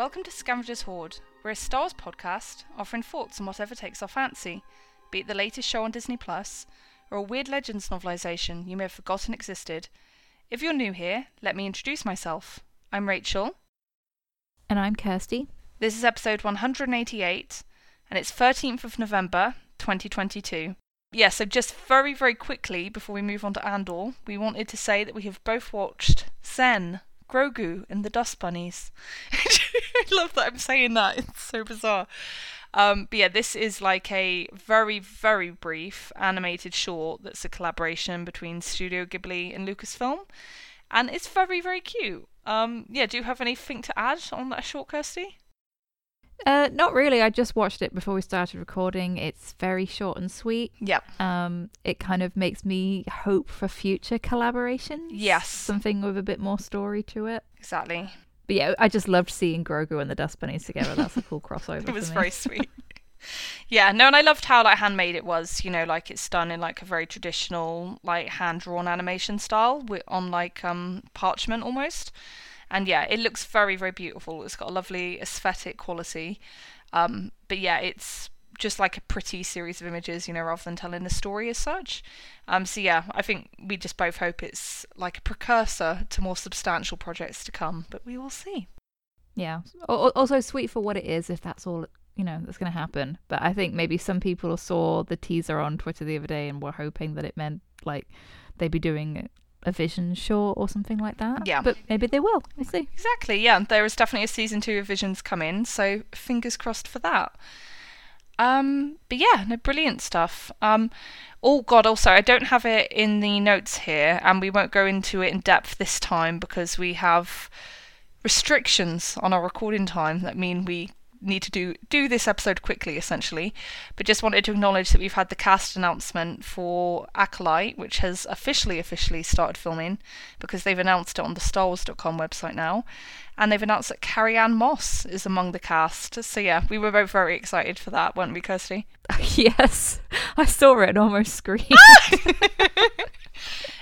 Welcome to Scavenger's Hoard. We're a Star Wars podcast offering thoughts on whatever takes our fancy, be it the latest show on Disney Plus or a weird Legends novelization you may have forgotten existed. If you're new here, let me introduce myself. I'm Rachel. And I'm Kirsty. This is episode 188, and it's 13th of November, 2022. Yeah, so just very, very quickly before we move on to Andor, we wanted to say that we have both watched Zen, Grogu, and the Dust Bunnies. I love that I'm saying that. It's so bizarre. Um, but yeah, this is like a very, very brief animated short that's a collaboration between Studio Ghibli and Lucasfilm. And it's very, very cute. Um, yeah, do you have anything to add on that short, Kirsty? Uh, not really. I just watched it before we started recording. It's very short and sweet. Yep. Um, it kind of makes me hope for future collaborations. Yes. Something with a bit more story to it. Exactly. But yeah, I just loved seeing Grogu and the Dust Bunnies together. That's a cool crossover. it was very sweet. yeah, no, and I loved how like handmade it was. You know, like it's done in like a very traditional, like hand drawn animation style with on like um parchment almost. And yeah, it looks very very beautiful. It's got a lovely aesthetic quality. Um, but yeah, it's just like a pretty series of images, you know, rather than telling a story as such. Um, so yeah, I think we just both hope it's like a precursor to more substantial projects to come, but we will see. Yeah. Al- al- Also sweet for what it is, if that's all you know that's going to happen. But I think maybe some people saw the teaser on Twitter the other day and were hoping that it meant like they'd be doing a Vision short or something like that. Yeah. But maybe they will. We'll see. Exactly, yeah. There is definitely a season two of Visions coming, so fingers crossed for that. Um, but yeah, no, brilliant stuff. Um, oh god, also I don't have it in the notes here, and we won't go into it in depth this time because we have restrictions on our recording time that mean we need to do do this episode quickly essentially but just wanted to acknowledge that we've had the cast announcement for acolyte which has officially officially started filming because they've announced it on the starwars.com website now. And they've announced that Carrie-Anne Moss is among the cast. So yeah we were both very excited for that weren't we kirsty? Yes, I saw it and almost screamed.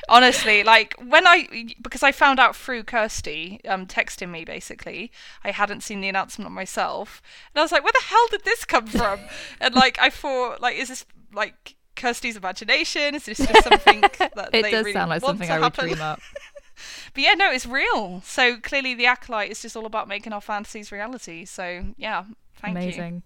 Honestly like when i because i found out through kirsty um texting me basically i hadn't seen the announcement myself and i was like where the hell did this come from and like i thought like is this like kirsty's imagination is this just something that it they does really sound like something I would happen? dream up. but yeah no it's real so clearly the acolyte is just all about making our fantasies reality so yeah thank you Amazing.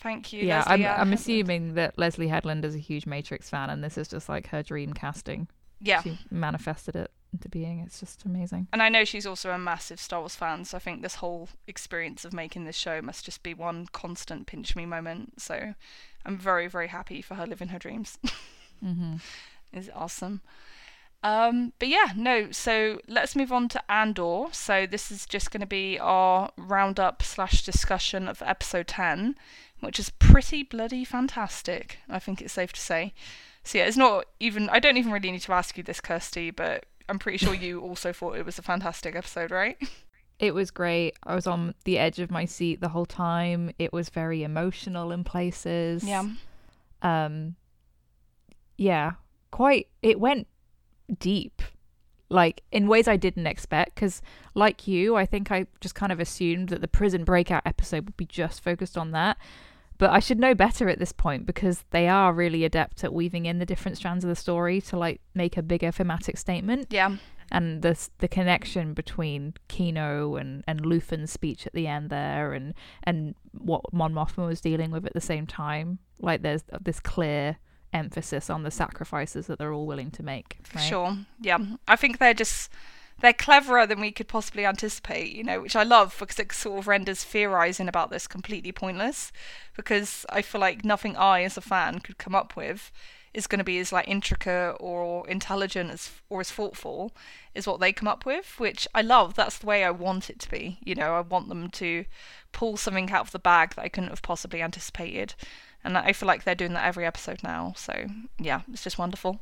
thank you Yeah, Leslie I'm, I'm assuming that Leslie Headland is a huge Matrix fan, and this is just like her dream casting. Yeah She manifested it into being. It's just amazing. And I know she's also a massive Star Wars fan, so I think this whole experience of making this show must just be one constant pinch me moment. So I'm very, very happy for her living her dreams. hmm Is awesome. Um, but yeah, no. So let's move on to Andor. So this is just going to be our roundup slash discussion of episode ten, which is pretty bloody fantastic. I think it's safe to say. So yeah, it's not even. I don't even really need to ask you this, Kirsty, but I'm pretty sure you also thought it was a fantastic episode, right? It was great. I was on the edge of my seat the whole time. It was very emotional in places. Yeah. Um. Yeah, quite. It went deep, like in ways I didn't expect. Because, like you, I think I just kind of assumed that the prison breakout episode would be just focused on that. But I should know better at this point because they are really adept at weaving in the different strands of the story to like make a bigger thematic statement Yeah. and the the connection between Kino and and Luthen's speech at the end there, and and what Mon Mothma was dealing with at the same time. Like there's this clear emphasis on the sacrifices that they're all willing to make. Right? Sure. Yeah. I think they're just they're cleverer than we could possibly anticipate, you know, which I love because it sort of renders theorizing about this completely pointless because I feel like nothing I as a fan could come up with is going to be as like intricate or intelligent as or as thoughtful is what they come up with, which I love. That's the way I want it to be. You know, I want them to pull something out of the bag that I couldn't have possibly anticipated. And I feel like they're doing that every episode now. So, yeah, it's just wonderful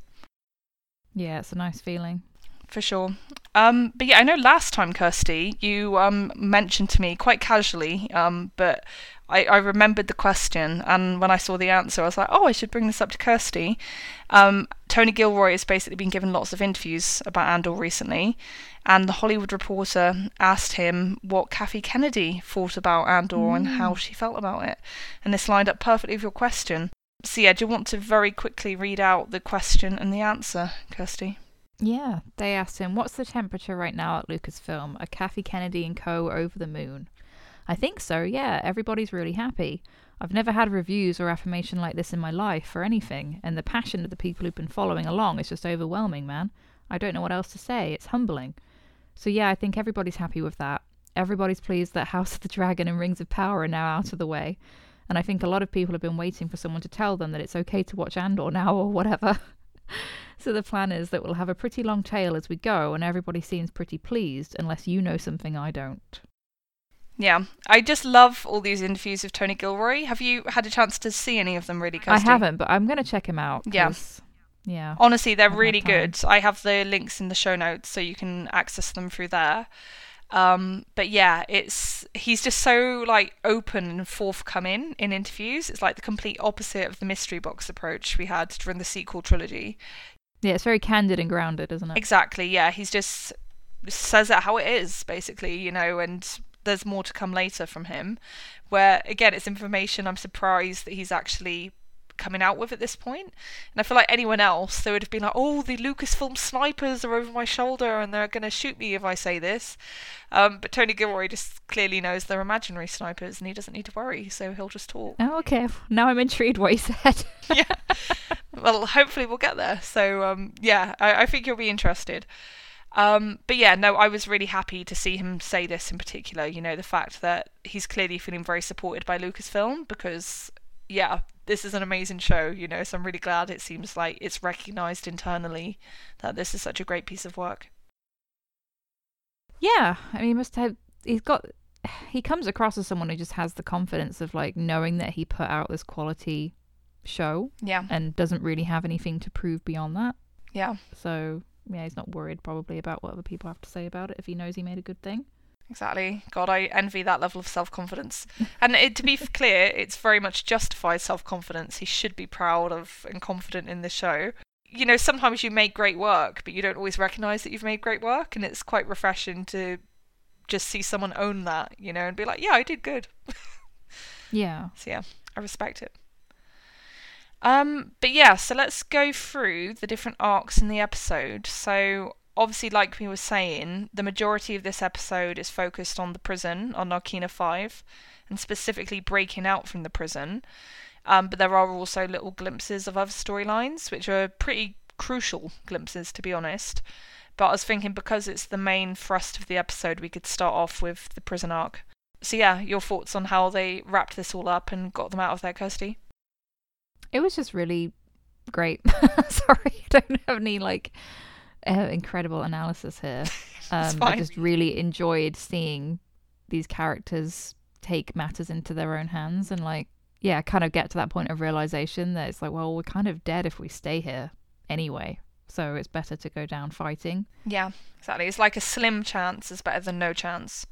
Yeah, it's a nice feeling. for sure. Um, but yeah, I know last time, Kirsty, you um, mentioned to me quite casually, um, but I, I remembered the question, and when I saw the answer, I was like, oh, I should bring this up to Kirsty. Um, Tony Gilroy has basically been given lots of interviews about Andor recently, and the Hollywood Reporter asked him what Kathy Kennedy thought about Andor mm. and how she felt about it. And this lined up perfectly with your question. So, yeah, do you want to very quickly read out the question and the answer, Kirsty? Yeah, they asked him, What's the temperature right now at Lucasfilm? Are Kathy Kennedy and co over the moon? I think so, yeah. Everybody's really happy. I've never had reviews or affirmation like this in my life for anything, and the passion of the people who've been following along is just overwhelming, man. I don't know what else to say. It's humbling. So, yeah, I think everybody's happy with that. Everybody's pleased that House of the Dragon and Rings of Power are now out of the way. And I think a lot of people have been waiting for someone to tell them that it's okay to watch Andor now or whatever. so the plan is that we'll have a pretty long tail as we go, and everybody seems pretty pleased, unless you know something I don't. Yeah, I just love all these interviews of Tony Gilroy. Have you had a chance to see any of them, really? Kirsty? I haven't, but I'm going to check him out. Yeah. Yeah. Honestly, they're really good. I have the links in the show notes so you can access them through there. Um, but yeah, it's he's just so like open and forthcoming in interviews. It's like the complete opposite of the mystery box approach we had during the sequel trilogy. Yeah, it's very candid and grounded, isn't it? Exactly. Yeah, he's just says it how it is, basically, you know, and there's more to come later from him. Where again, it's information I'm surprised that he's actually coming out with at this point. And I feel like anyone else, they would have been like, "Oh, the Lucasfilm snipers are over my shoulder and they're going to shoot me if I say this." Um, but Tony Gilroy just clearly knows they're imaginary snipers, and he doesn't need to worry, so he'll just talk. Oh, okay. Now I'm intrigued what he said. yeah. Well, hopefully we'll get there. So um, yeah, I, I think you'll be interested. Um, but yeah, no, I was really happy to see him say this in particular. You know, the fact that he's clearly feeling very supported by Lucasfilm because, yeah, this is an amazing show. You know, so I'm really glad it seems like it's recognised internally that this is such a great piece of work. Yeah, I mean, he must have. He's got. He comes across as someone who just has the confidence of like knowing that he put out this quality show. Yeah. And doesn't really have anything to prove beyond that. Yeah. So yeah, he's not worried probably about what other people have to say about it if he knows he made a good thing. Exactly. God, I envy that level of self confidence. and it, to be clear, it's very much justified self confidence. He should be proud of and confident in the show. You know, sometimes you make great work, but you don't always recognize that you've made great work, and it's quite refreshing to just see someone own that, you know, and be like, yeah, I did good. yeah. So, yeah, I respect it. Um, but yeah, so let's go through the different arcs in the episode. So obviously, like we were saying, the majority of this episode is focused on the prison on Narkina Five, and specifically breaking out from the prison. Um, but there are also little glimpses of other storylines, which are pretty crucial glimpses, to be honest. But I was thinking because it's the main thrust of the episode, we could start off with the prison arc. So yeah, your thoughts on how they wrapped this all up and got them out of there, Kirsty? It was just really great. Sorry, I don't have any like uh, incredible analysis here. Um, I just really enjoyed seeing these characters take matters into their own hands and like yeah, kind of get to that point of realization that it's like, well, we're kind of dead if we stay here anyway. So it's better to go down fighting. Yeah, exactly. It's like a slim chance is better than no chance.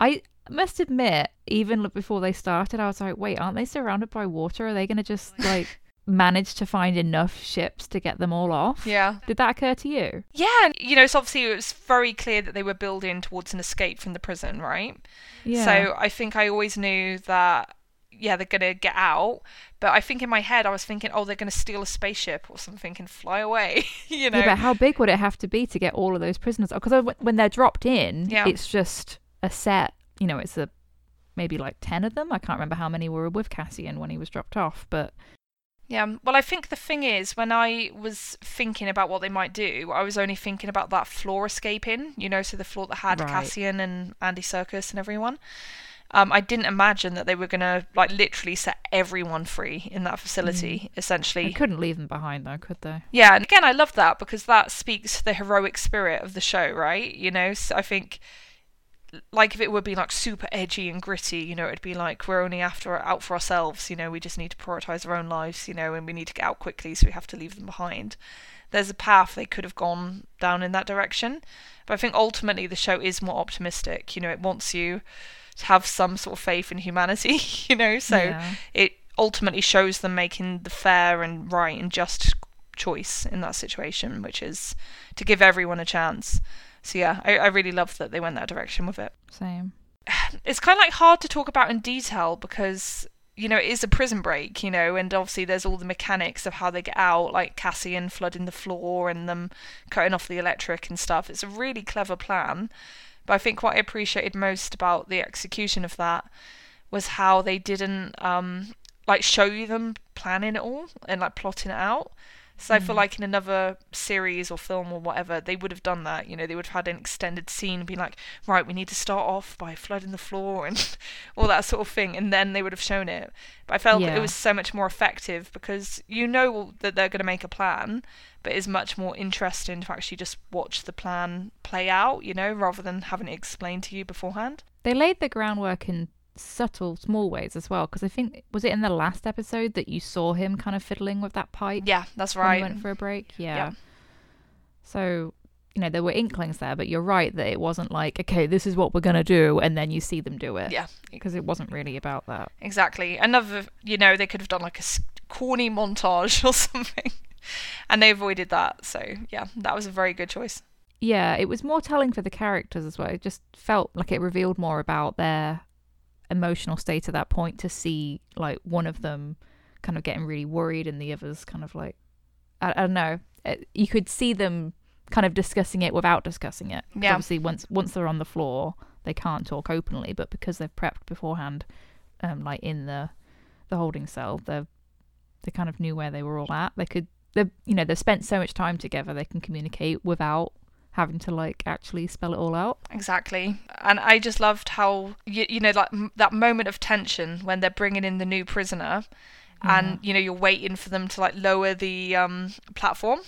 I must admit, even before they started, I was like, wait, aren't they surrounded by water? Are they going to just like manage to find enough ships to get them all off? Yeah. Did that occur to you? Yeah, you know, so obviously it was very clear that they were building towards an escape from the prison, right? Yeah. So I think I always knew that yeah, they're gonna get out. But I think in my head I was thinking, oh, they're gonna steal a spaceship or something and fly away. you know. Yeah, but how big would it have to be to get all of those prisoners? Because when they're dropped in, yeah. it's just a set you know, it's a maybe like 10 of them. I can't remember how many were with Cassian when he was dropped off, but yeah, well, I think the thing is, when I was thinking about what they might do, I was only thinking about that floor escaping, you know, so the floor that had right. Cassian and Andy Serkis and everyone. Um, I didn't imagine that they were going to, like, literally set everyone free in that facility, mm. essentially. They couldn't leave them behind, though, could they? Yeah, and again, I love that because that speaks to the heroic spirit of the show, right? You know, so I think like if it would be like super edgy and gritty, you know, it'd be like we're only after out for ourselves, you know, we just need to prioritize our own lives, you know, and we need to get out quickly, so we have to leave them behind. there's a path they could have gone down in that direction. But I think ultimately the show is more optimistic. You know, it wants you to have some sort of faith in humanity, you know, so Yeah. it ultimately shows them making the fair and right and just choice in that situation, which is to give everyone a chance. So yeah, I, I really love that they went that direction with it. Same. It's kind of like hard to talk about in detail because you know it is a prison break, you know, and obviously there's all the mechanics of how they get out, like Cassian flooding the floor and them cutting off the electric and stuff. It's a really clever plan, but I think what I appreciated most about the execution of that was how they didn't um like show you them planning it all and like plotting it out. So I feel hmm. like in another series or film or whatever, they would have done that. You know, they would have had an extended scene and been like, right, we need to start off by flooding the floor and all that sort of thing, and then they would have shown it. But I felt Yeah. it was so much more effective because you know that they're going to make a plan, but it's much more interesting to actually just watch the plan play out, you know, rather than having it explained to you beforehand. They laid the groundwork in subtle, small ways as well. Because I think was it in the last episode that you saw him kind of fiddling with that pipe Yeah, that's right. went for a break. Yeah. Yeah. So you know there were inklings there, but you're right that it wasn't like okay, this is what we're gonna do, and then you see them do it. Yeah, Because it wasn't really about that. Exactly. Another, you know, they could have done like a corny montage or something, and they avoided that. So yeah, that was a very good choice. Yeah, it was more telling for the characters as well. It just felt like it revealed more about their emotional state at that point to see like one of them kind of getting really worried and the others kind of like I, I don't know. It, you could see them kind of discussing it without discussing it. Yeah. Obviously, once once they're on the floor, they can't talk openly, but because they've prepped beforehand, um, like in the the holding cell, they they kind of knew where they were all at. They could they you know they've spent so much time together, they can communicate without having to like actually spell it all out. Exactly. And I just loved how you, you know like m- that moment of tension when they're bringing in the new prisoner, and you know you're waiting for them to like lower the um platform.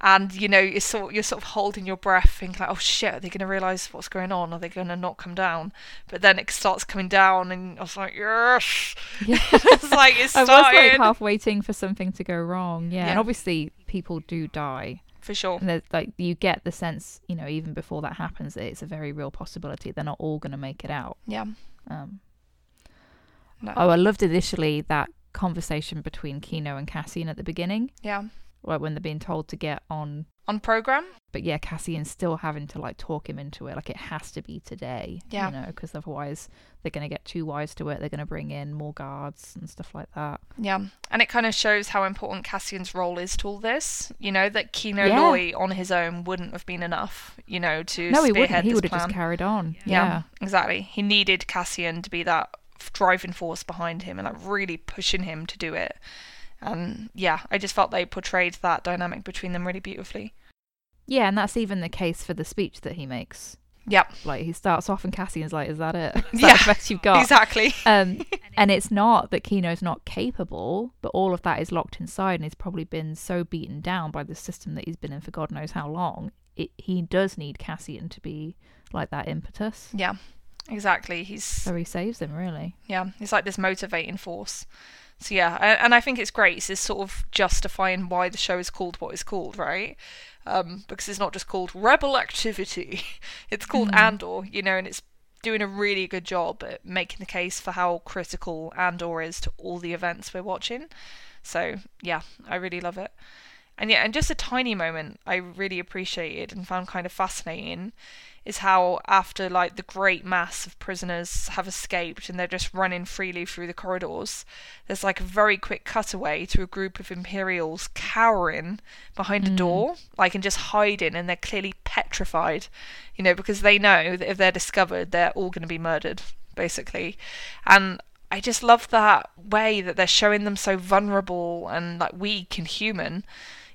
And you know you're sort you're sort of holding your breath, thinking like, "Oh shit, are they going to realize what's going on? Are they going to not come down?" But then it starts coming down, and I was like, "Yes!" Yeah. it's like it's I was like starting half waiting for something to go wrong. Yeah, and obviously people do die. For sure. And like you get the sense, you know, even before that happens, that it's a very real possibility. They're not all going to make it out. Yeah. Um, No. oh, I loved initially that conversation between Kino and Cassian at the beginning, Yeah. like when they're being told to get on. On program. But yeah, Cassian's still having to like talk him into it. Like it has to be today. Yeah. You know, because otherwise they're going to get too wise to it. They're going to bring in more guards and stuff like that. Yeah. And it kind of shows how important Cassian's role is to all this. You know, that Kino Yeah. Loy on his own wouldn't have been enough, you know, to no, he wouldn't. He would have just carried on. yeah, yeah. exactly. He needed Cassian to be that driving force behind him and like really pushing him to do it. And yeah, I just felt they portrayed that dynamic between them really beautifully. Yeah, and that's even the case for the speech that he makes. Yep, Like he starts off and Cassian's like, "Is that it? Is Yeah, the best you've got?" exactly. Um, and it's not that Kino's not capable, but all of that is locked inside, and he's probably been so beaten down by the system that he's been in for God knows how long. It, he does need Cassian to be like that impetus, Yeah, exactly. He's so he saves him really. Yeah, it's like this motivating force. So yeah, and, I think it's great. It's this sort of justifying why the show is called what it's called, right? Um, because it's not just called Rebel Activity; it's called Andor, you know, and it's doing a really good job at making the case for how critical Andor is to all the events we're watching. So yeah, I really love it. And yeah, and just a tiny moment I really appreciated and found kind of fascinating is how after like the great mass of prisoners have escaped and they're just running freely through the corridors, there's like a very quick cutaway to a group of Imperials cowering behind a hmm. door, like and just hiding, and they're clearly petrified, you know, because they know that if they're discovered, they're all going to be murdered, basically. And I just love that way that they're showing them so vulnerable and like weak and human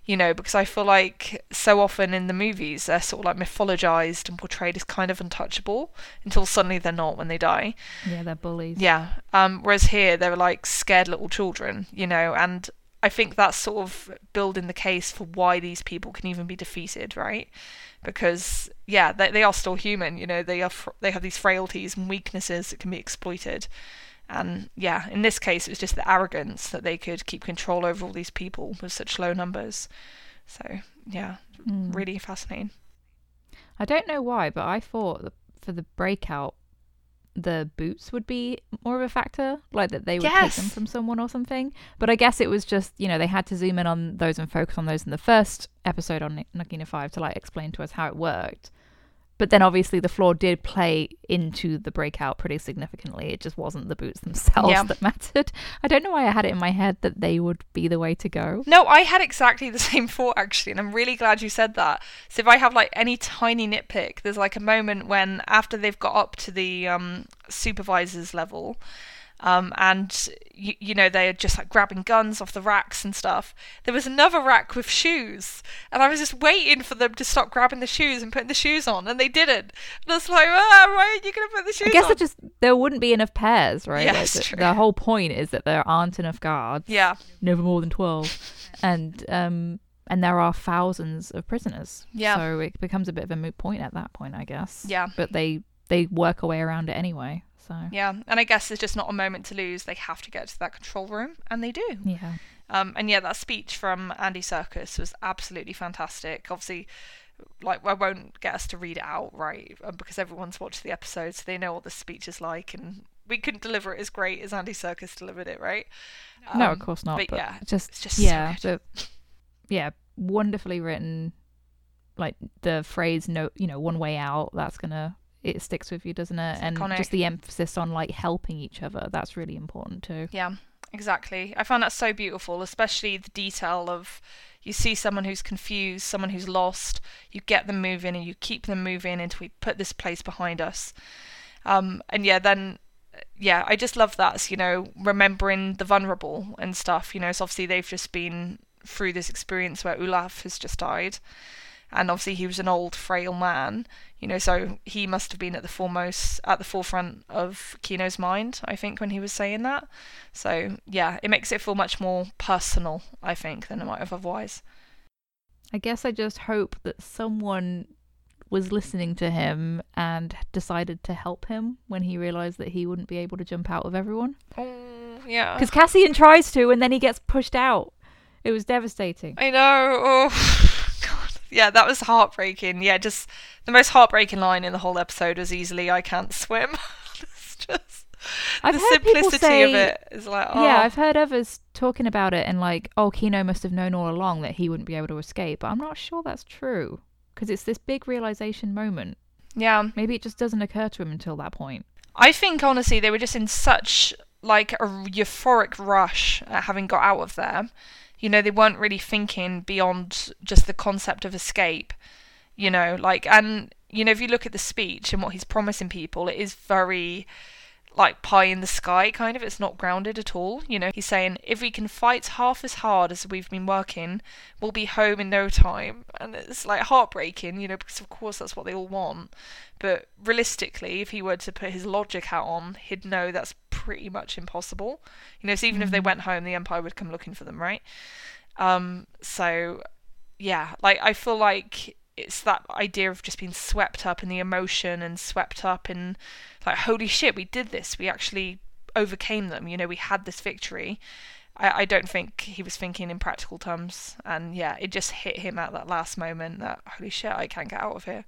you know, because I feel like so often in the movies they're sort of like mythologized and portrayed as kind of untouchable until suddenly they're not when they die. Yeah, they're bullies. Yeah. Um, whereas here they're like scared little children, you know, and I think that's sort of building the case for why these people can even be defeated, right? Because yeah, they they are still human, you know, they are fr- they have these frailties and weaknesses that can be exploited. And yeah, in this case, it was just the arrogance that they could keep control over all these people with such low numbers, So yeah, Mm. really fascinating. I don't know why, but I thought that for the breakout, the boots would be more of a factor, like that they would take them from someone or something. But I guess it was just, you know, they had to zoom in on those and focus on those in the first episode on Narkina 5 to like explain to us how it worked. But then obviously the floor did play into the breakout pretty significantly. It just wasn't the boots themselves Yeah. that mattered. I don't know why I had it in my head that they would be the way to go. No, I had exactly the same thought actually, and I'm really glad you said that. So if I have like any tiny nitpick, there's like a moment when after they've got up to the um, supervisor's level, um, and you, you know they're just like grabbing guns off the racks and stuff. There was another rack with shoes, and I was just waiting for them to stop grabbing the shoes and putting the shoes on, and they didn't. And I was like, ah, why aren't you gonna put the shoes I guess on? it just there wouldn't be enough pairs, right? Yeah, Like, the, true. the whole point is that there aren't enough guards. yeah, never more than 12 and um and there are thousands of prisoners Yeah. so it becomes a bit of a moot point at that point i guess yeah. but they they work a way around it anyway so Yeah, and I guess there's just not a moment to lose. They have to get to that control room, and they do. yeah Um, and yeah, that speech from Andy Serkis was absolutely fantastic. Obviously, like I won't get us to read it out, right? um, Because everyone's watched the episode, so they know what the speech is like, and we couldn't deliver it as great as Andy Serkis delivered it, right? no Um, of course not but but, yeah, just, it's just so yeah good. the, yeah wonderfully written like the phrase no you know one way out that's gonna it sticks with you doesn't it It's and iconic. just the emphasis on like helping each other that's really important too Yeah, exactly. I found that so beautiful, especially the detail of you see someone who's confused, someone who's lost, you get them moving and you keep them moving until we put this place behind us. Um, and yeah, then yeah, I just love that. You know, remembering the vulnerable and stuff. You know, so obviously they've just been through this experience where Olaf has just died, and obviously he was an old, frail man. You know, so he must have been at the foremost, at the forefront of Kino's mind. I think when he was saying that. So yeah, it makes it feel much more personal. I think than it might have otherwise. I guess I just hope that someone was listening to him and decided to help him when he realized that he wouldn't be able to jump out with everyone. Oh yeah. Because Cassian tries to and then he gets pushed out. It was devastating. I know. Oh. Yeah, that was heartbreaking. Yeah, just the most heartbreaking line in the whole episode was easily "I can't swim." it's just I've the simplicity say, of it is like, oh, Yeah, I've heard others talking about it and like, oh, Kino must have known all along that he wouldn't be able to escape. But I'm not sure that's true. Because it's this big realization moment. yeah. Maybe it just doesn't occur to him until that point. I think honestly they were just in such like a euphoric rush at having got out of there. You know, they weren't really thinking beyond just the concept of escape. You know, like and you know, if you look at the speech and what he's promising people, it is very like pie in the sky kind of. It's not grounded at all. You know, he's saying if we can fight half as hard as we've been working, we'll be home in no time. And it's like heartbreaking, you know, because of course that's what they all want. But realistically, if he were to put his logic hat on, he'd know that's pretty much impossible. You know, so even if they Mhm. went home, the Empire would come looking for them, right? Um, so yeah, like I feel like it's that idea of just being swept up in the emotion and swept up in like holy shit, we did this. We actually overcame them. You know, we had this victory. I, I don't think he was thinking in practical terms, and yeah, it just hit him at that last moment that holy shit, I can't get out of here,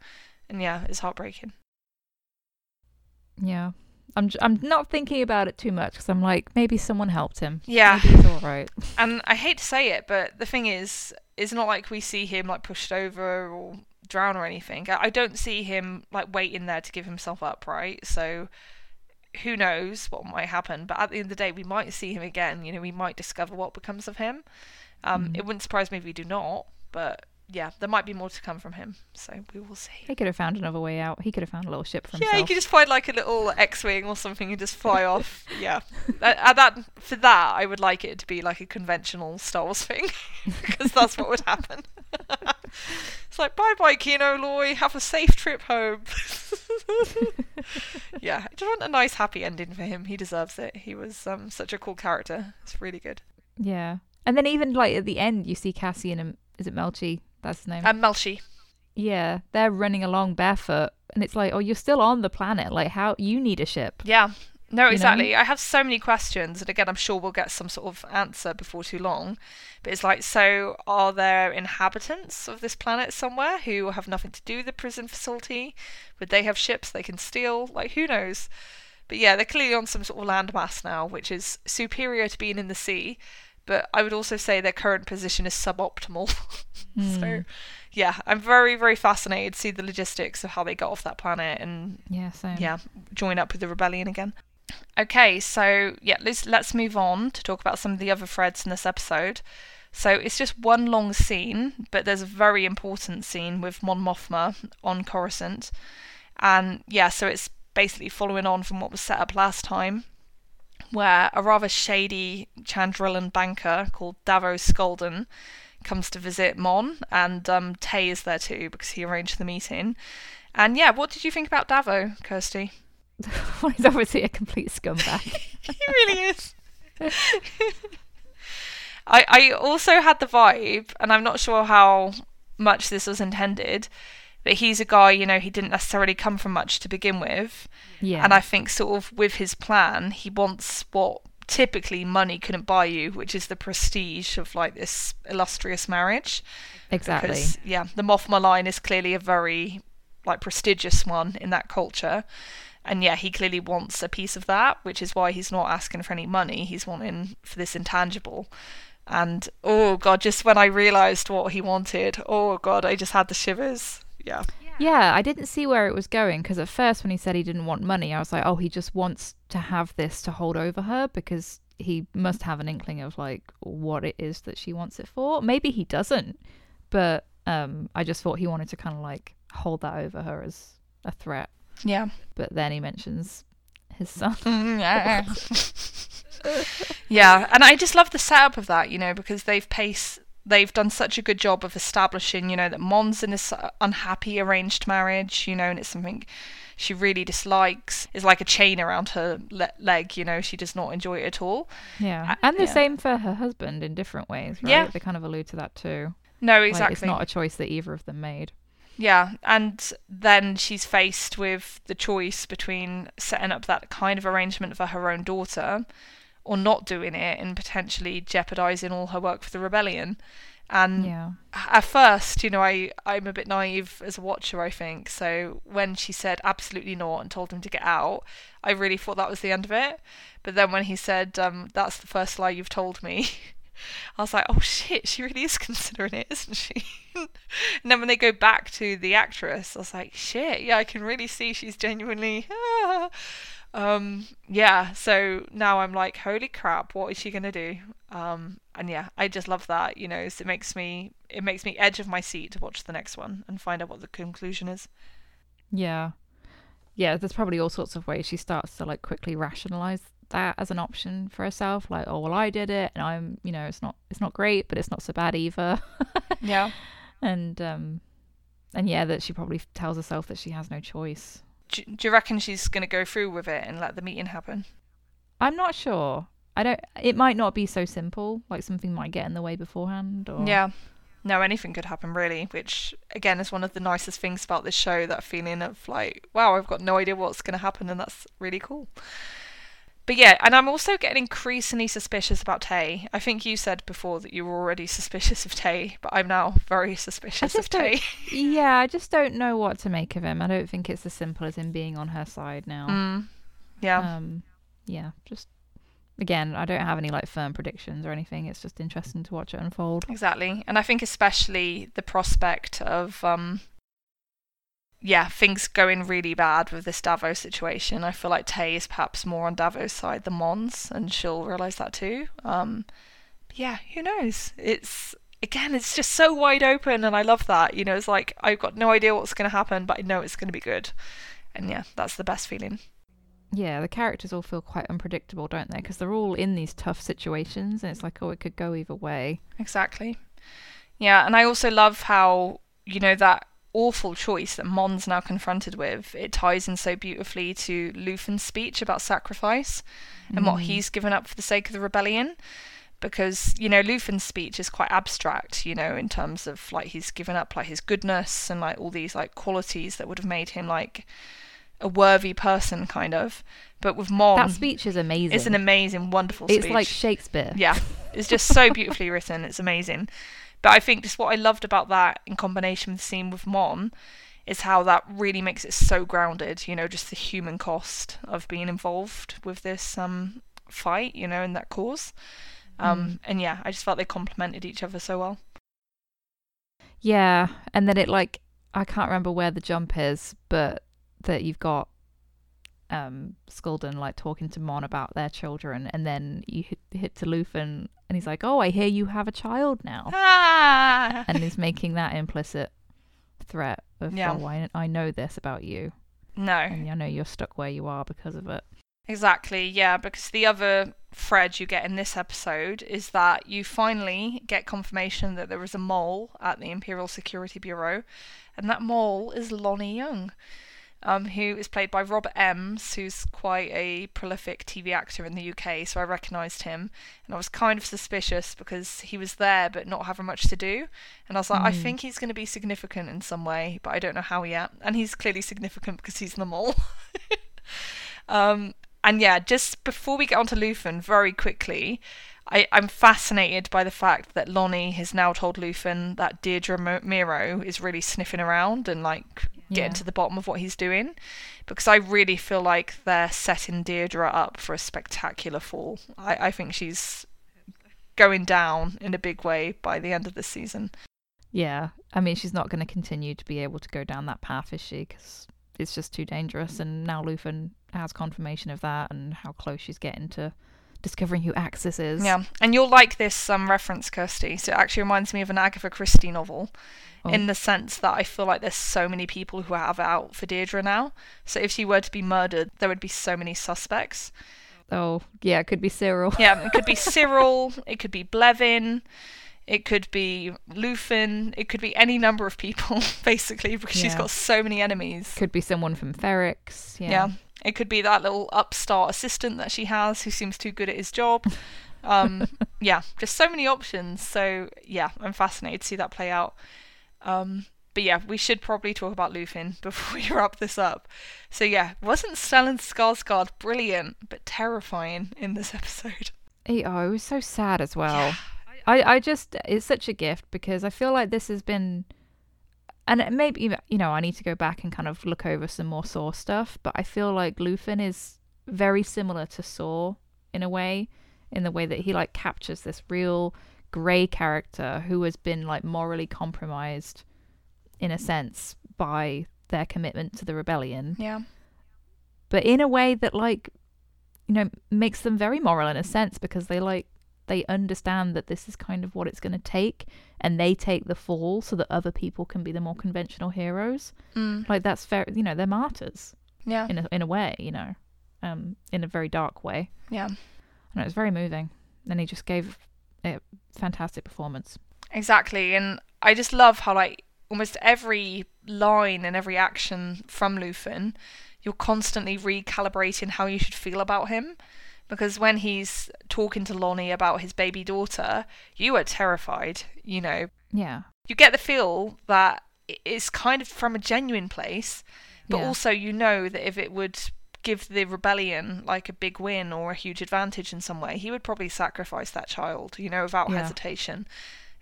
and yeah, it's heartbreaking. Yeah. I'm, I'm not thinking about it too much because I'm like, maybe someone helped him. Yeah. Maybe it's all right. And I hate to say it, but the thing is, it's not like we see him like pushed over or drown or anything. I I don't see him like waiting there to give himself up, right? So who knows what might happen? But at the end of the day, we might see him again. You know, we might discover what becomes of him. Um, Mm. It wouldn't surprise me if we do not, but yeah, there might be more to come from him. So we will see. He could have found another way out. He could have found a little ship for Yeah, himself. could just find like a little X-wing or something and just fly off. Yeah, at, at that for that, I would like it to be like a conventional Star Wars thing because that's what would happen. it's like bye bye Kino Loy, have a safe trip home. yeah, I just want a nice happy ending for him. He deserves it. He was um, such a cool character. It's really good. Yeah. And then even like at the end, you see Cassian and is it Melchi? That's his name. And Melchi. yeah, they're running along barefoot, and it's like, oh, you're still on the planet. Like, how you need a ship? Yeah, No, know? exactly. I have so many questions, and again, I'm sure we'll get some sort of answer before too long. But it's like, so are there inhabitants of this planet somewhere who have nothing to do with the prison facility? Would they have ships they can steal? Like, who knows? But yeah, they're clearly on some sort of landmass now, which is superior to being in the sea. But I would also say their current position is suboptimal. so, hmm. yeah, I'm very, very fascinated to see the logistics of how they got off that planet and Yeah, same. yeah, join up with the rebellion again. Okay, so yeah, let's let's move on to talk about some of the other threads in this episode. So it's just one long scene, but there's a very important scene with Mon Mothma on Coruscant, and yeah, so it's basically following on from what was set up last time, where a rather shady Chandrilan banker called Davos Sculdun comes to visit Mon, and um, Tay is there too because he arranged the meeting. And yeah, what did you think about Davo, Kirsty? well, he's obviously a complete scumbag. he really is. I I also had the vibe, and I'm not sure how much this was intended, but he's a guy, you know, he didn't necessarily come from much to begin with. yeah. And I think sort of with his plan, he wants what typically money couldn't buy you, which is the prestige of like this illustrious marriage. exactly. Because yeah, the Mothma line is clearly a very like prestigious one in that culture. And yeah, he clearly wants a piece of that, which is why he's not asking for any money. He's wanting for this intangible. And oh god, just when I realised what he wanted, oh god, I just had the shivers. Yeah. Yeah, I didn't see where it was going because at first, when he said he didn't want money, I was like, oh, he just wants to have this to hold over her because he must have an inkling of like what it is that she wants it for. Maybe he doesn't, but um, I just thought he wanted to kind of like hold that over her as a threat. Yeah. But then he mentions his son. yeah, and I just love the setup of that, you know, because they've pace they've done such a good job of establishing, you know, that Mon's in this unhappy arranged marriage, you know, and it's something she really dislikes. It's like a chain around her le- leg, you know, she does not enjoy it at all. Yeah, Uh, and the yeah. same for her husband in different ways. Right? Yeah. they kind of allude to that too. No, Like, exactly. it's not a choice that either of them made. Yeah, and then she's faced with the choice between setting up that kind of arrangement for her own daughter or not doing it and potentially jeopardizing all her work for the rebellion. And Yeah. at first, you know, I I'm a bit naive as a watcher, I think. So when she said absolutely not and told him to get out, I really thought that was the end of it. But then when he said, um, "That's the first lie you've told me," I was like, "Oh shit, she really is considering it, isn't she?" and then when they go back to the actress, I was like, "Shit, yeah, I can really see she's genuinely." Um, yeah. So now I'm like, "Holy crap, what is she gonna do?" Um, and yeah, I just love that. You know, so it makes me it makes me edge of my seat to watch the next one and find out what the conclusion is. Yeah. Yeah, there's probably all sorts of ways she starts to like quickly rationalize that as an option for herself like oh well I did it and I'm you know it's not it's not great but it's not so bad either Yeah. and um and yeah that she probably tells herself that she has no choice Do, do you reckon she's gonna go through with it and let the meeting happen? I'm not sure I don't it might not be so simple like something might get in the way beforehand or Yeah. No, anything could happen really, which again is one of the nicest things about this show, that feeling of like, wow, I've got no idea what's gonna happen and that's really cool. But yeah, and I'm also getting increasingly suspicious about Tay. I think you said before that you were already suspicious of Tay, but I'm now very suspicious of Tay. yeah I just don't know what to make of him I don't think it's as simple as him being on her side now Mm. Yeah. um yeah just again i don't have any like firm predictions or anything it's just interesting to watch it unfold Exactly. And I think especially the prospect of um yeah, things going really bad with this Davos situation. I feel like Tay is perhaps more on Davos' side than Mons, and she'll realise that too. Um yeah, who knows? It's again, it's just so wide open and I love that. You know, it's like I've got no idea what's gonna happen, but I know it's gonna be good. And yeah, that's the best feeling. yeah the characters all feel quite unpredictable don't they because they're all in these tough situations and it's like oh it could go either way Exactly. Yeah, and I also love how, you know, that awful choice that Mon's now confronted with, it ties in so beautifully to Luthen's speech about sacrifice and what Mm. he's given up for the sake of the rebellion. Because, you know, Luthen's speech is quite abstract, you know, in terms of like he's given up like his goodness and like all these like qualities that would have made him like a worthy person, kind of. But with Mon, That speech is amazing. it's an amazing, wonderful Speech. it's like Shakespeare. Yeah, it's just so beautifully written. It's amazing. But I think just what I loved about that in combination with the scene with Mon is how that really makes it so grounded. You know, just the human cost of being involved with this um, fight. You know, and that cause. Um, And yeah, I just felt they complemented each other so well. Yeah, and then it like I can't remember where the jump is, but that you've got um Sculdun like talking to Mon about their children, and then you hit, hit to Luthen, and he's like, "Oh, I hear you have a child now," Ah! and he's making that implicit threat of, Yeah. "Oh, I, I know this about you, No, and I know you're stuck where you are because of it." Exactly, yeah, because the other thread you get in this episode is that you finally get confirmation that there is a mole at the Imperial Security Bureau, and that mole is Lonni Jung, um, who is played by Robert Emms, who's quite a prolific TV actor in the UK, so I recognised him, and I was kind of suspicious because he was there but not having much to do, and I was like, I Mm. think he's going to be significant in some way, but I don't know how yet, and he's clearly significant because he's the mole. um, and yeah, just before we get on to Luthen, very quickly, I, I'm fascinated by the fact that Lonni has now told Luthen that Dedra Meero is really sniffing around and like getting to the bottom of what he's doing. Because I really feel like they're setting Dedra up for a spectacular fall. I, I think she's going down in a big way by the end of this season. Yeah, I mean, she's not going to continue to be able to go down that path, is she? Because it's just too dangerous. And now Luthen has confirmation of that and how close she's getting to discovering who Axis is. Yeah, and you'll like this um, reference, Kirsty. So it actually reminds me of an Agatha Christie novel. Oh. in the sense that I feel like there's so many people who have out for Dedra now. So if she were to be murdered, there would be so many suspects. Oh, yeah, it could be Syril. Yeah, it could be Syril, it could be Blevin, it could be Luthen, it could be any number of people, basically, because she's got so many enemies. Could be someone from Ferrix. Yeah. Yeah. It could be that little upstart assistant that she has who seems too good at his job. Um, yeah, just so many options. So, yeah, I'm fascinated to see that play out. Um, but yeah, we should probably talk about Luthen before we wrap this up. So, yeah, wasn't Stellan Skarsgård brilliant but terrifying in this episode? He- oh, it was so sad as well. Yeah. I, I just, it's such a gift because I feel like this has been, and maybe, you know, I need to go back and kind of look over some more Saw stuff, but I feel like Luthen is very similar to Saw in a way, in the way that he like captures this real grey character who has been like morally compromised in a sense by their commitment to the rebellion Yeah. but in a way that like you know makes them very moral in a sense because they like they understand that this is kind of what it's going to take and they take the fall so that other people can be the more conventional heroes Mm. like that's fair you know they're martyrs Yeah. in a, in a way you know um in a very dark way Yeah. and it was very moving and he just gave a fantastic performance Exactly, and I just love how like almost every line and every action from Luthen, you're constantly recalibrating how you should feel about him. Because when he's talking to Lonni about his baby daughter, you are terrified. You know, yeah you get the feel that it's kind of from a genuine place, but Yeah. also you know that if it would give the rebellion like a big win or a huge advantage in some way, he would probably sacrifice that child, you know, without Yeah. hesitation.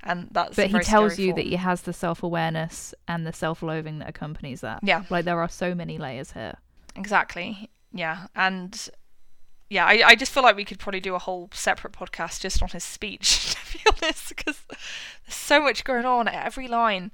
And that's but he tells you that he has the self-awareness and the self-loathing that accompanies that Yeah, like there are so many layers here exactly. Yeah, and yeah, I, I just feel like we could probably do a whole separate podcast just on his speech, to be honest, because there's so much going on at every line.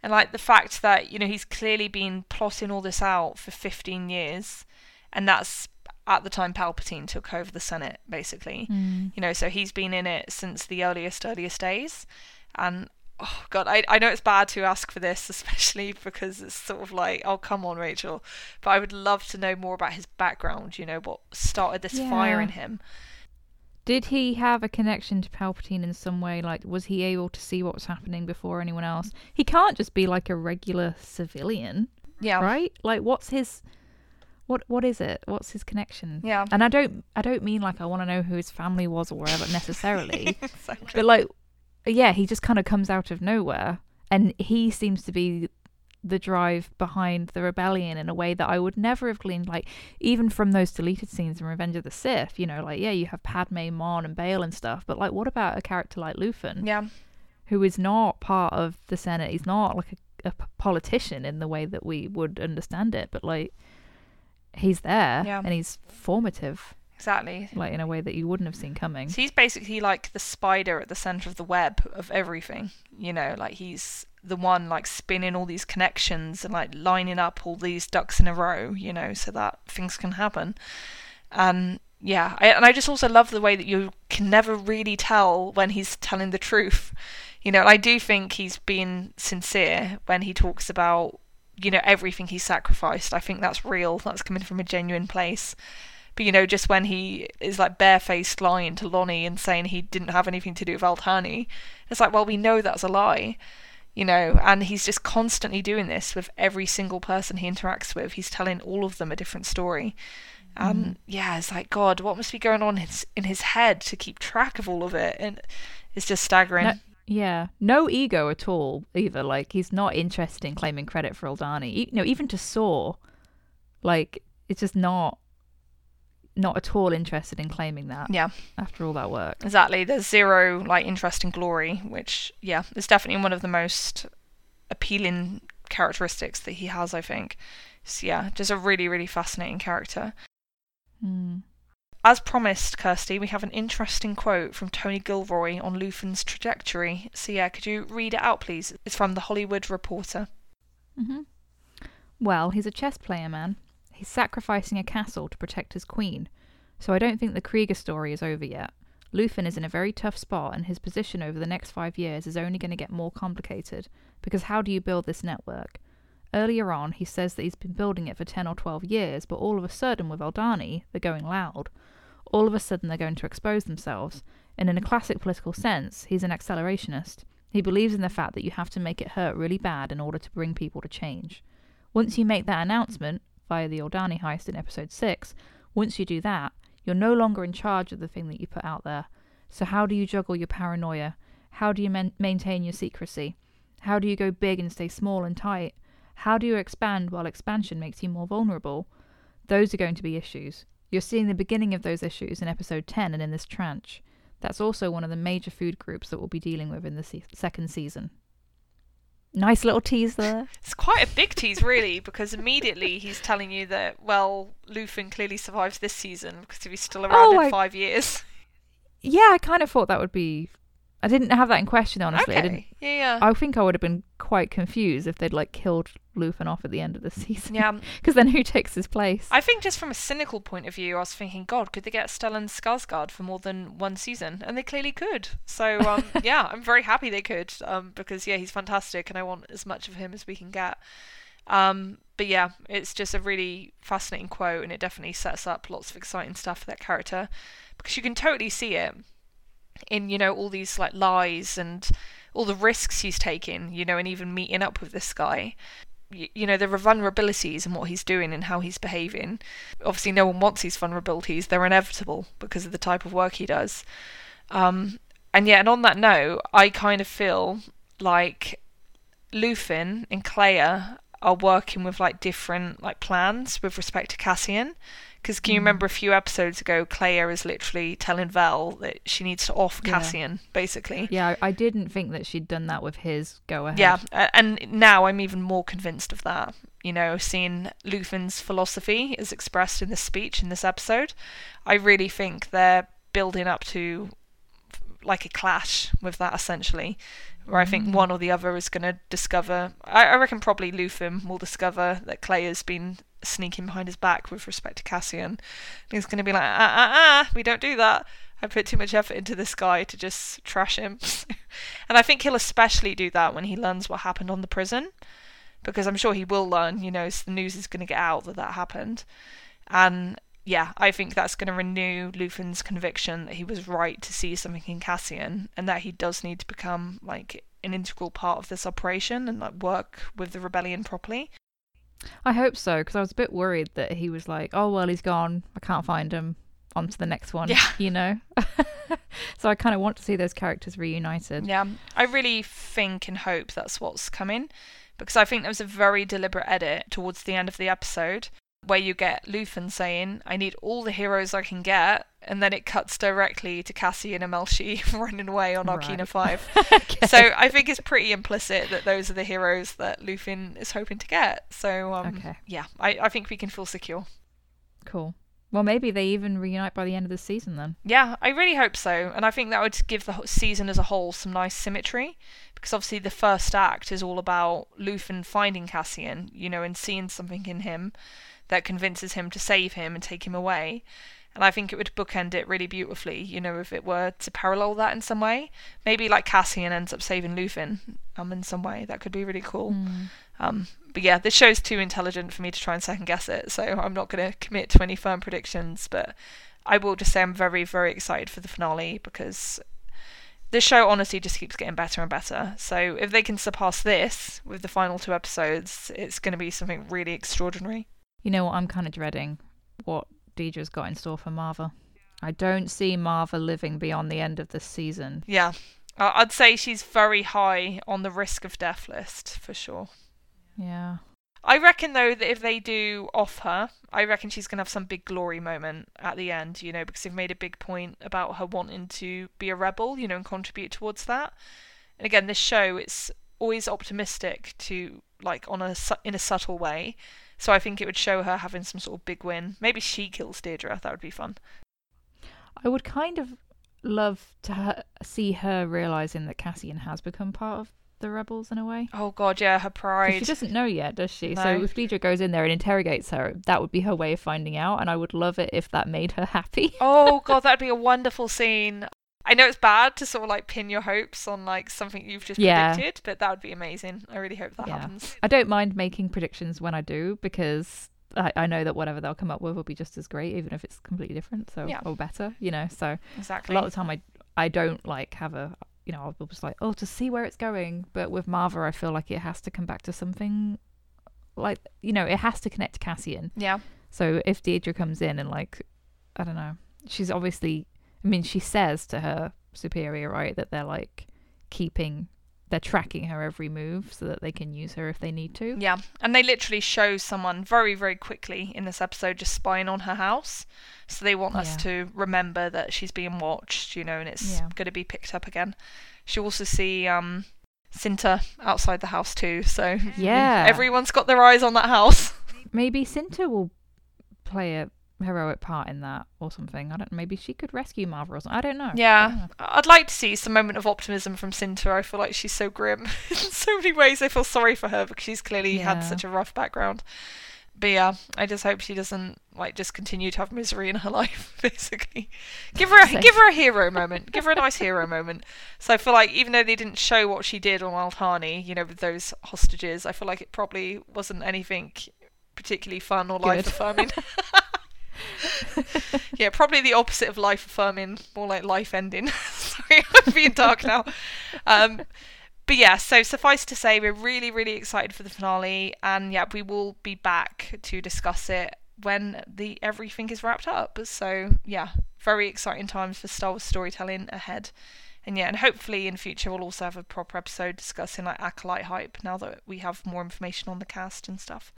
And like the fact that, you know, he's clearly been plotting all this out for 15 years, and that's at the time Palpatine took over the Senate, basically. Mm. You know, so he's been in it since the earliest, earliest days. And oh god, I I know it's bad to ask for this, especially because it's sort of like, oh come on, Rachel. But I would love to know more about his background, you know, what started this fire in him. Did he have a connection to Palpatine in some way? Like, was he able to see what was happening before anyone else? He can't just be like a regular civilian, Yeah. right? Like, what's his, what what is it? What's his connection? Yeah. And I don't I don't mean like I want to know who his family was or whatever necessarily, Exactly. but like, yeah, he just kind of comes out of nowhere, and he seems to be the drive behind the rebellion in a way that I would never have gleaned, like even from those deleted scenes in Revenge of the Sith. You know, like yeah, you have Padme, Mon, and Bail and stuff, but like what about a character like Luthen, Yeah. who is not part of the Senate? He's not like a politician in the way that we would understand it, but like he's there Yeah. and he's formative, Exactly. like in a way that you wouldn't have seen coming. So he's basically like the spider at the center of the web of everything. You know, like he's the one like spinning all these connections and like lining up all these ducks in a row, you know, so that things can happen. And yeah, I, and I just also love the way that you can never really tell when he's telling the truth. You know, I do think he's being sincere when he talks about, you know, everything he sacrificed. I think that's real. That's coming from a genuine place. But you know, just when he is like barefaced lying to Lonni and saying he didn't have anything to do with Aldhani, it's like, well, we know that's a lie, you know. And he's just constantly doing this with every single person he interacts with. He's telling all of them a different story. And mm. yeah, it's like God, what must be going on in his, in his head to keep track of all of it? And it's just staggering. No, yeah, no ego at all either. Like he's not interested in claiming credit for Aldhani. You know, even to Saw, like it's just not, not at all interested in claiming that yeah. after all that work. Exactly. There's zero like interest in glory, which yeah, is definitely one of the most appealing characteristics that he has. I think. So, yeah, just a really really fascinating character. Hmm. As promised, Kirsty, we have an interesting quote from Tony Gilroy on Luthen's trajectory. So yeah, could you read it out, please? It's from the Hollywood Reporter. Mm-hmm. Well, he's a chess player, man. He's sacrificing a castle to protect his queen. So I don't think the Kreegyr story is over yet. Luthen is in a very tough spot, and his position over the next five years is only going to get more complicated. Because how do you build this network? Earlier on, he says that he's been building it for 10 or 12 years, but all of a sudden, with Aldhani, they're going loud. All of a sudden, they're going to expose themselves. And in a classic political sense, he's an accelerationist. He believes in the fact that you have to make it hurt really bad in order to bring people to change. Once you make that announcement, via the Aldhani heist in episode 6, once you do that, you're no longer in charge of the thing that you put out there. So, how do you juggle your paranoia? How do you man- maintain your secrecy? How do you go big and stay small and tight? How do you expand while expansion makes you more vulnerable? Those are going to be issues. You're seeing the beginning of those issues in episode 10 and in this tranche. That's also one of the major food groups that we'll be dealing with in the se- second season. Nice little tease there. It's quite a big tease, really, because immediately he's telling you that well, Luthen clearly survives this season because if he's still around Oh, in I- five years. Yeah, I kind of thought that would be. I didn't have that in question, honestly. I didn't. okay. Yeah, yeah. I think I would have been quite confused if they'd like killed Luthen off at the end of the season. Yeah, Because then who takes his place? I think just from a cynical point of view, I was thinking, God, could they get Stellan Skarsgård for more than one season? And they clearly could. So um, yeah, I'm very happy they could um, because yeah, he's fantastic, and I want as much of him as we can get. Um, but yeah, it's just a really fascinating quote, and it definitely sets up lots of exciting stuff for that character because you can totally see it in you know all these like lies and all the risks he's taking, you know, and even meeting up with this guy you know, there are vulnerabilities in what he's doing and how he's behaving. Obviously, no one wants these vulnerabilities. They're inevitable because of the type of work he does. Um, and yeah, and on that note, I kind of feel like Luthen and Kleya are working with like different like plans with respect to Cassian. Because can you mm. remember a few episodes ago, Kleya is literally telling Vel that she needs to off Yeah. Cassian, basically. Yeah, I I didn't think that she'd done that with his go ahead. Yeah, and now I'm even more convinced of that. You know, seeing Luthen's philosophy as expressed in this speech in this episode, I really think they're building up to like a clash with that essentially, where I think one or the other is going to discover. I, I reckon probably Luthen will discover that Kleya has been sneaking behind his back with respect to Cassian. And he's going to be like, ah, ah, ah, we don't do that. I put too much effort into this guy to just trash him. and I think he'll especially do that when he learns what happened on the prison. Because I'm sure he will learn, you know, so the news is going to get out that that happened. And yeah, I think that's going to renew Luthen's conviction that he was right to see something in Cassian and that he does need to become like an integral part of this operation and like work with the rebellion properly. I hope so because I was a bit worried that he was like, "Oh well, he's gone. I can't find him. On to the next one." Yeah. you know. so I kind of want to see those characters reunited. Yeah, I really think and hope that's what's coming because I think there was a very deliberate edit towards the end of the episode where you get Luthen saying, I need all the heroes I can get, and then it cuts directly to Cassian and Melshi running away on Narkina Right. 5. Okay. So I think it's pretty implicit that those are the heroes that Luthen is hoping to get. So, um, Okay. yeah, I, I think we can feel secure. cool. Well, maybe they even reunite by the end of the season then. Yeah, I really hope so. And I think that would give the season as a whole some nice symmetry. Because obviously, the first act is all about Luthen finding Cassian, you know, and seeing something in him that convinces him to save him and take him away. And I think it would bookend it really beautifully, you know, if it were to parallel that in some way. Maybe like Cassian ends up saving Luthen um, in some way. That could be really cool. Um, but yeah, this show's too intelligent for me to try and second guess it, so I'm not going to commit to any firm predictions. But I will just say I'm very, very excited for the finale because this show honestly just keeps getting better and better. So if they can surpass this with the final two episodes, it's going to be something really extraordinary. You know what? I'm kind of dreading what Dedra's got in store for Marva. I don't see Marva living beyond the end of this season. Yeah, I'd say she's very high on the risk of death list for sure. Yeah. I reckon though that if they do off her, I reckon she's gonna have some big glory moment at the end, you know, because they've made a big point about her wanting to be a rebel, you know, and contribute towards that. And again, this show it's always optimistic to like on a in a subtle way. So I think it would show her having some sort of big win. Maybe she kills Dedra. That would be fun. I would kind of love to ha- see her realizing that Cassian has become part of the rebels in a way. Oh god, yeah, her pride. She doesn't know yet, does she? No. So if Dedra goes in there and interrogates her, that would be her way of finding out, and I would love it if that made her happy. Oh god, that'd be a wonderful scene. I know it's bad to sort of like pin your hopes on like something you've just Yeah. predicted, but that would be amazing. I really hope that Yeah. happens. I don't mind making predictions when I do because I, I know that whatever they'll come up with will be just as great, even if it's completely different, so Yeah. or better, you know. So Exactly. a lot of the time, I I don't like have a you know I'll just like oh to see where it's going, but with Marva, I feel like it has to come back to something like you know it has to connect to Cassian. yeah. So if Dedra comes in and like, I don't know, she's obviously, I mean, she says to her superior, right, that they're like keeping, they're tracking her every move so that they can use her if they need to. Yeah. And they literally show someone very, very quickly in this episode just spying on her house. So they want us to remember that she's being watched, you know, and it's Yeah. going to be picked up again. She also see um Cinta outside the house too. So Yeah. everyone's got their eyes on that house. Maybe Cinta will play a heroic part in that or something. I don't. Maybe she could rescue Marva or something. I don't know. I don't Yeah, know. I'd like to see some moment of optimism from Cinta. I feel like she's so grim in so many ways. I feel sorry for her because she's clearly had such a rough background. But yeah, I just hope she doesn't like just continue to have misery in her life. Basically, give her a, give her a hero moment. Give her a nice hero moment. So I feel like even though they didn't show what she did on Aldhani, you know, with those hostages, I feel like it probably wasn't anything particularly fun or life affirming. yeah, probably the opposite of life affirming, more like life ending. Sorry, I'm being dark now. Um, but yeah, so suffice to say, we're really, really excited for the finale, and yeah, we will be back to discuss it when the everything is wrapped up. So yeah, very exciting times for Star Wars storytelling ahead. And yeah, and hopefully in future we'll also have a proper episode discussing like acolyte hype now that we have more information on the cast and stuff.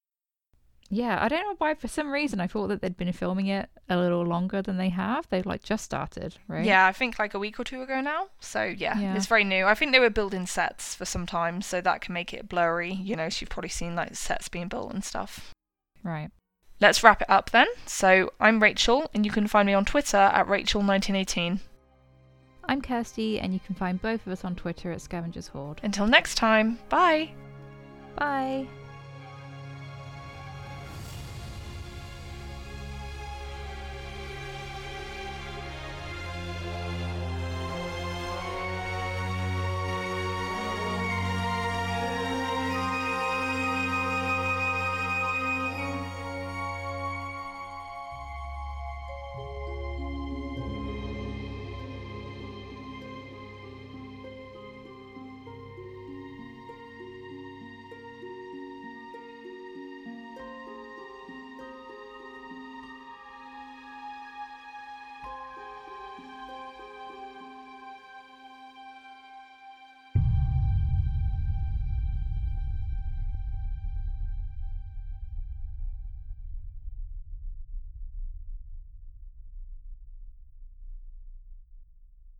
Yeah, I don't know why. For some reason, I thought that they'd been filming it a little longer than they have. They've like just started, right? Yeah, I think like a week or two ago now. So yeah, Yeah. it's very new. I think they were building sets for some time, so that can make it blurry. You know, so you've probably seen like sets being built and stuff. Right. Let's wrap it up then. So I'm Rachel, and you can find me on Twitter at Rachel1918. I'm Kirsty, and you can find both of us on Twitter at Scavengers Horde. Until next time, bye. Bye.